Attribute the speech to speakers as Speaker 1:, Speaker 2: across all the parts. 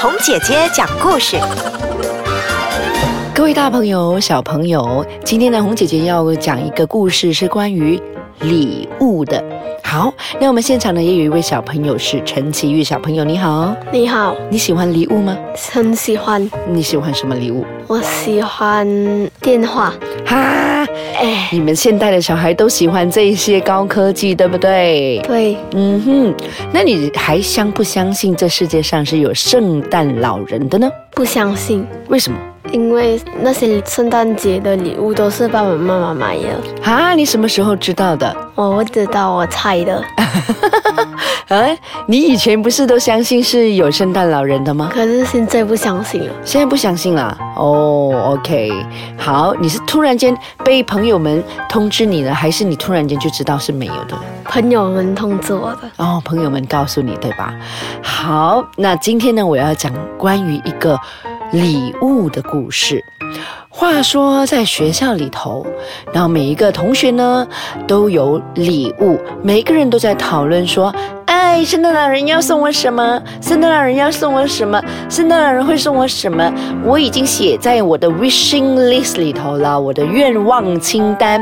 Speaker 1: 红姐姐讲故事。
Speaker 2: 各位大朋友、小朋友，今天呢，红姐姐要讲一个故事，是关于礼物的。好，那我们现场呢也有一位小朋友是陈奇玉小朋友，你好，
Speaker 3: 你好，
Speaker 2: 你喜欢礼物吗？
Speaker 3: 很喜欢。
Speaker 2: 你喜欢什么礼物？
Speaker 3: 我喜欢电话。
Speaker 2: 哈，
Speaker 3: 哎，
Speaker 2: 你们现代的小孩都喜欢这些高科技，对不对？
Speaker 3: 对，
Speaker 2: 嗯哼，那你还相不相信这世界上是有圣诞老人的呢？
Speaker 3: 不相信，
Speaker 2: 为什么？
Speaker 3: 因为那些圣诞节的礼物都是爸爸妈妈买的。
Speaker 2: 啊，你什么时候知道的？
Speaker 3: 我不知道，我猜的。
Speaker 2: 啊，你以前不是都相信是有圣诞老人的吗？
Speaker 3: 可是现在不相信了。
Speaker 2: 现在不相信了哦。OK，好，你是突然间被朋友们通知你了，还是你突然间就知道是没有的？
Speaker 3: 朋友们通知我的。
Speaker 2: 哦，朋友们告诉你对吧？好，那今天呢，我要讲关于一个礼物的故事。话说在学校里头，然后每一个同学呢都有礼物，每个人都在讨论说：“圣诞老人要送我什么？圣诞老人要送我什么？圣诞老人会送我什么？”我已经写在我的 wishing list 里头了，我的愿望清单。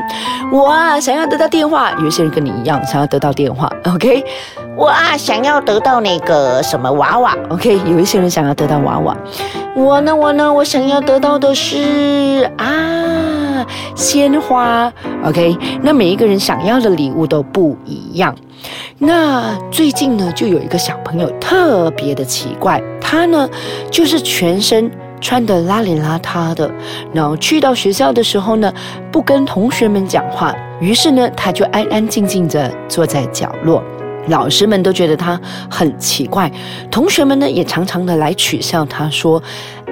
Speaker 2: 我啊，想要得到电话，有些人跟你一样想要得到电话，OK？我啊，想要得到那个什么娃娃，OK？有一些人想要得到娃娃。我呢，我呢，我想要得到的是啊，鲜花。OK，那每一个人想要的礼物都不一样。那最近呢，就有一个小朋友特别的奇怪，他呢就是全身穿的邋里邋遢的，然后去到学校的时候呢，不跟同学们讲话，于是呢，他就安安静静的坐在角落。老师们都觉得他很奇怪，同学们呢也常常的来取笑他，说：“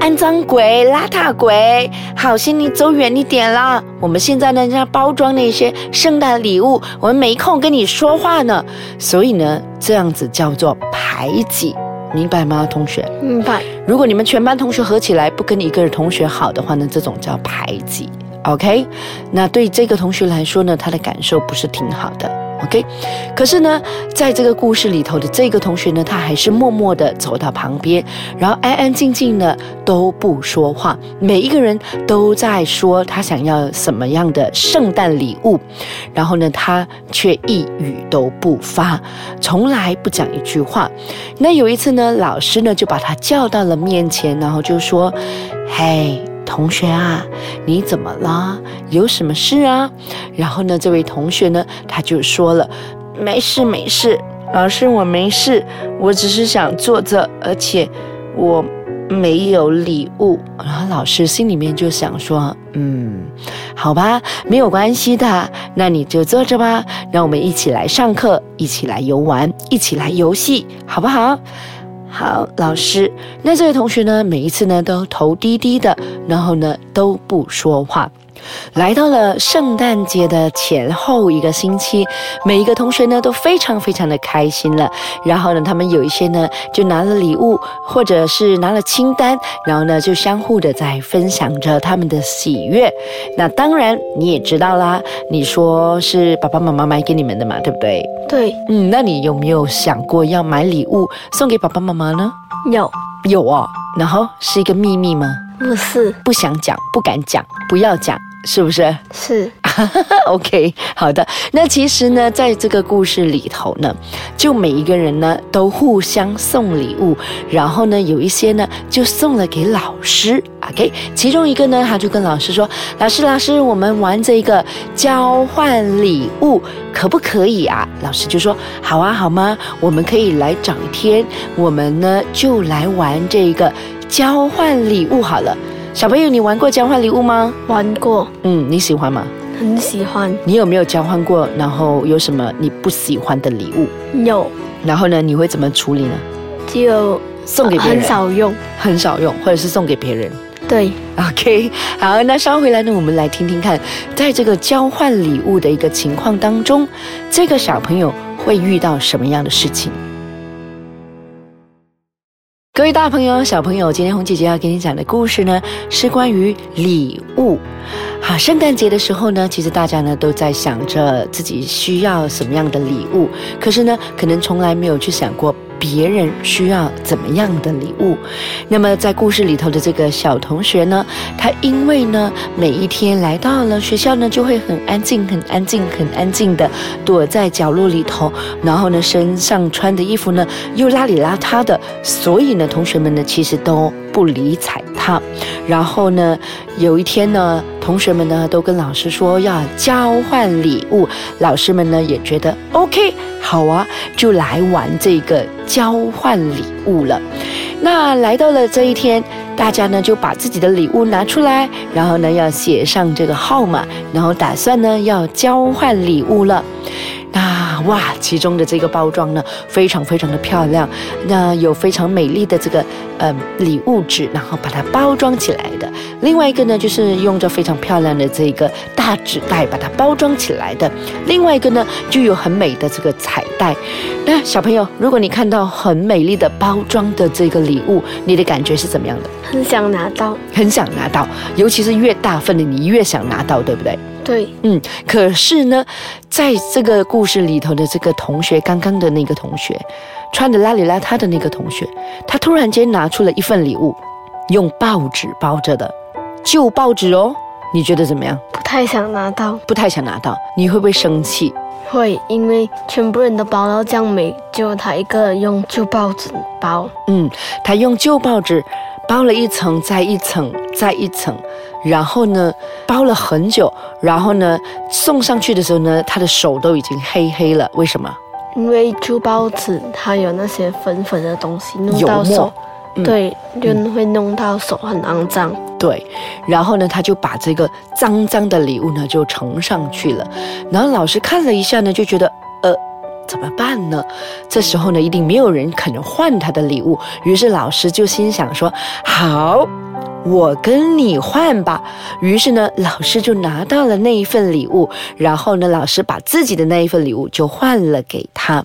Speaker 2: 肮脏鬼、邋遢鬼，好心你走远一点啦！我们现在呢在包装那些圣诞礼物，我们没空跟你说话呢。所以呢，这样子叫做排挤，明白吗，同学？
Speaker 3: 明白。
Speaker 2: 如果你们全班同学合起来不跟一个同学好的话呢，这种叫排挤。OK，那对这个同学来说呢，他的感受不是挺好的。” OK，可是呢，在这个故事里头的这个同学呢，他还是默默的走到旁边，然后安安静静的都不说话。每一个人都在说他想要什么样的圣诞礼物，然后呢，他却一语都不发，从来不讲一句话。那有一次呢，老师呢就把他叫到了面前，然后就说：“嘿。”同学啊，你怎么了？有什么事？啊？然后呢，这位同学呢，他就说了：“没事？没事，老师我没事，我只是想坐着，而且我没有礼物。”然后老师心里面就想说：“嗯，好吧，没有关系的，那你就坐着吧，让我们一起来上课，一起来游玩，一起来游戏，好不好？”好，老师，那这位同学呢？每一次呢都头低低的，然后呢都不说话。来到了圣诞节的前后一个星期，每一个同学呢都非常非常的开心了。然后呢，他们有一些呢就拿了礼物，或者是拿了清单，然后呢就相互的在分享着他们的喜悦。那当然你也知道啦，你说是爸爸妈妈买给你们的嘛，对不对？
Speaker 3: 对，
Speaker 2: 嗯，那你有没有想过要买礼物送给爸爸妈妈呢？
Speaker 3: 有，
Speaker 2: 有哦。然后是一个秘密吗？
Speaker 3: 不是，
Speaker 2: 不想讲，不敢讲，不要讲。是不是？
Speaker 3: 是，
Speaker 2: OK，好的。那其实呢，在这个故事里头呢，就每一个人呢都互相送礼物，然后呢，有一些呢就送了给老师，OK。其中一个呢，他就跟老师说：“老师，老师，我们玩这个交换礼物，可不可以啊？”老师就说：“好啊，好吗？我们可以来找一天，我们呢就来玩这个交换礼物好了。”小朋友，你玩过交换礼物吗？
Speaker 3: 玩过。
Speaker 2: 嗯，你喜欢吗？
Speaker 3: 很喜欢。
Speaker 2: 你有没有交换过？然后有什么你不喜欢的礼物？
Speaker 3: 有。
Speaker 2: 然后呢？你会怎么处理呢？
Speaker 3: 就
Speaker 2: 送给别人。
Speaker 3: 很少用。
Speaker 2: 很少用，或者是送给别人。
Speaker 3: 对。
Speaker 2: OK，好，那稍回来呢，我们来听听看，在这个交换礼物的一个情况当中，这个小朋友会遇到什么样的事情？各位大朋友、小朋友，今天红姐姐要给你讲的故事呢，是关于礼物。好，圣诞节的时候呢，其实大家呢都在想着自己需要什么样的礼物，可是呢，可能从来没有去想过别人需要怎么样的礼物。那么在故事里头的这个小同学呢，他因为呢每一天来到了学校呢，就会很安静、很安静、很安静的躲在角落里头，然后呢身上穿的衣服呢又邋里邋遢的，所以呢同学们呢其实都不理睬他。然后呢有一天呢。同学们呢都跟老师说要交换礼物，老师们呢也觉得 OK 好啊，就来玩这个交换礼物了。那来到了这一天，大家呢就把自己的礼物拿出来，然后呢要写上这个号码，然后打算呢要交换礼物了。那哇，其中的这个包装呢，非常非常的漂亮，那有非常美丽的这个呃礼物纸，然后把它包装起来的。另外一个呢，就是用着非常漂亮的这个大纸袋把它包装起来的。另外一个呢，就有很美的这个彩带。那小朋友，如果你看到很美丽的包装的这个礼物，你的感觉是怎么样的？
Speaker 3: 很想拿到，
Speaker 2: 很想拿到，尤其是越大份的，你越想拿到，对不对？
Speaker 3: 对，
Speaker 2: 嗯，可是呢，在这个故事里头的这个同学，刚刚的那个同学，穿的邋里邋遢的那个同学，他突然间拿出了一份礼物，用报纸包着的旧报纸哦，你觉得怎么样？
Speaker 3: 不太想拿到，
Speaker 2: 不太想拿到，你会不会生气？
Speaker 3: 会，因为全部人都包到这样美，就他一个人用旧报纸包。
Speaker 2: 嗯，他用旧报纸包了一层，再一层，再一层。然后呢，包了很久，然后呢，送上去的时候呢，他的手都已经黑黑了。为什么？
Speaker 3: 因为旧报纸它有那些粉粉的东西，弄到手，对，就会弄到手很肮脏。
Speaker 2: 对，然后呢，他就把这个脏脏的礼物呢就呈上去了。然后老师看了一下呢，就觉得，呃，怎么办呢？这时候呢，一定没有人肯换他的礼物。于是老师就心想说，好。我跟你换吧。于是呢，老师就拿到了那一份礼物，然后呢，老师把自己的那一份礼物就换了给他。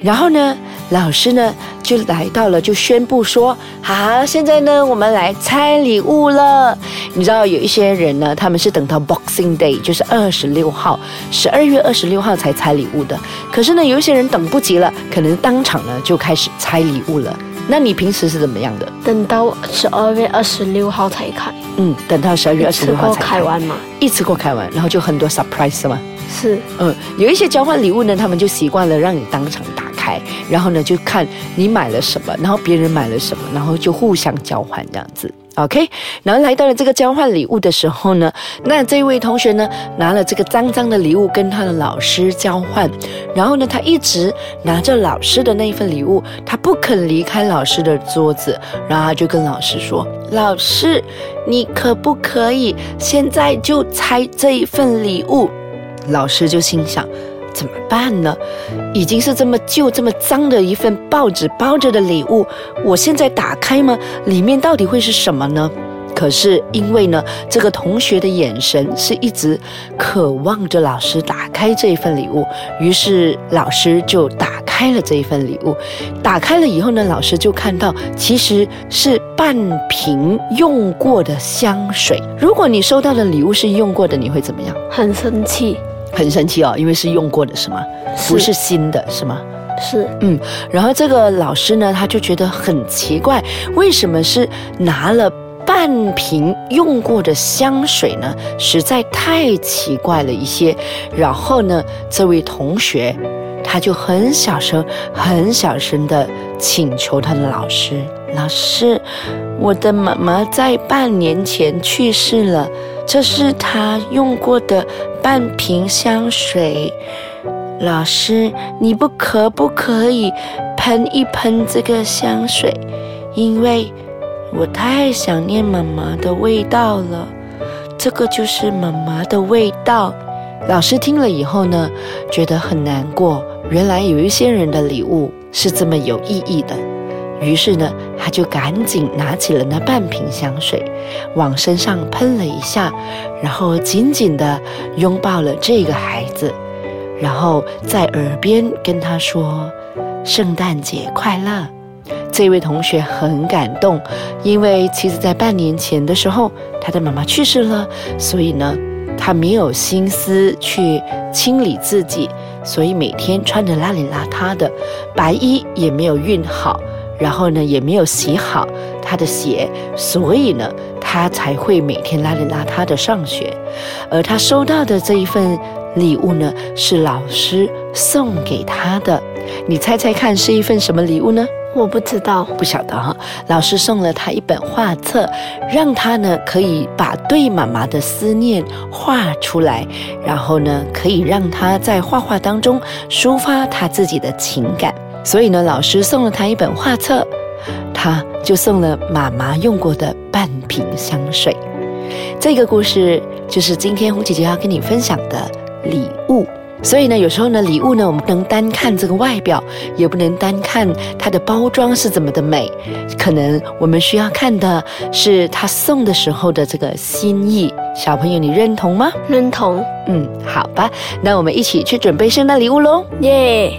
Speaker 2: 然后呢，老师呢就来到了，就宣布说：“好，现在呢，我们来拆礼物了。”你知道有一些人呢，他们是等到 Boxing Day，就是二十六号，十二月二十六号才拆礼物的。可是呢，有一些人等不及了，可能当场呢就开始拆礼物了。那你平时是怎么样的？
Speaker 3: 等到十二月二十六号才开。
Speaker 2: 嗯，等到十二月二十六号才
Speaker 3: 开完嘛？
Speaker 2: 一次过开完，然后就很多 surprise 吗？
Speaker 3: 是。
Speaker 2: 嗯，有一些交换礼物呢，他们就习惯了让你当场打开，然后呢就看你买了什么，然后别人买了什么，然后就互相交换这样子。OK，然后来到了这个交换礼物的时候呢，那这位同学呢拿了这个脏脏的礼物跟他的老师交换，然后呢他一直拿着老师的那一份礼物，他不肯离开老师的桌子，然后他就跟老师说：“老师，你可不可以现在就拆这一份礼物？”老师就心想。怎么办呢？已经是这么旧、这么脏的一份报纸包着的礼物，我现在打开吗？里面到底会是什么呢？可是因为呢，这个同学的眼神是一直渴望着老师打开这一份礼物，于是老师就打开了这一份礼物。打开了以后呢，老师就看到其实是半瓶用过的香水。如果你收到的礼物是用过的，你会怎么样？
Speaker 3: 很生气。
Speaker 2: 很神奇哦，因为是用过的，是吗？不是新的，是吗？
Speaker 3: 是，
Speaker 2: 嗯。然后这个老师呢，他就觉得很奇怪，为什么是拿了半瓶用过的香水呢？实在太奇怪了一些。然后呢，这位同学他就很小声、很小声的请求他的老师：“老师，我的妈妈在半年前去世了。”这是她用过的半瓶香水，老师，你不可不可以喷一喷这个香水？因为我太想念妈妈的味道了。这个就是妈妈的味道。老师听了以后呢，觉得很难过。原来有一些人的礼物是这么有意义的。于是呢，他就赶紧拿起了那半瓶香水，往身上喷了一下，然后紧紧地拥抱了这个孩子，然后在耳边跟他说：“圣诞节快乐。”这位同学很感动，因为其实，在半年前的时候，他的妈妈去世了，所以呢，他没有心思去清理自己。所以每天穿着邋里邋遢的，白衣也没有熨好，然后呢也没有洗好他的鞋，所以呢他才会每天邋里邋遢的上学。而他收到的这一份礼物呢，是老师送给他的。你猜猜看，是一份什么礼物呢？
Speaker 3: 我不知道，
Speaker 2: 不晓得哈。老师送了他一本画册，让他呢可以把对妈妈的思念画出来，然后呢可以让他在画画当中抒发他自己的情感。所以呢，老师送了他一本画册，他就送了妈妈用过的半瓶香水。这个故事就是今天红姐姐要跟你分享的礼物。所以呢，有时候呢，礼物呢，我们不能单看这个外表，也不能单看它的包装是怎么的美，可能我们需要看的是他送的时候的这个心意。小朋友，你认同吗？
Speaker 3: 认同。
Speaker 2: 嗯，好吧，那我们一起去准备圣诞礼物喽，
Speaker 3: 耶！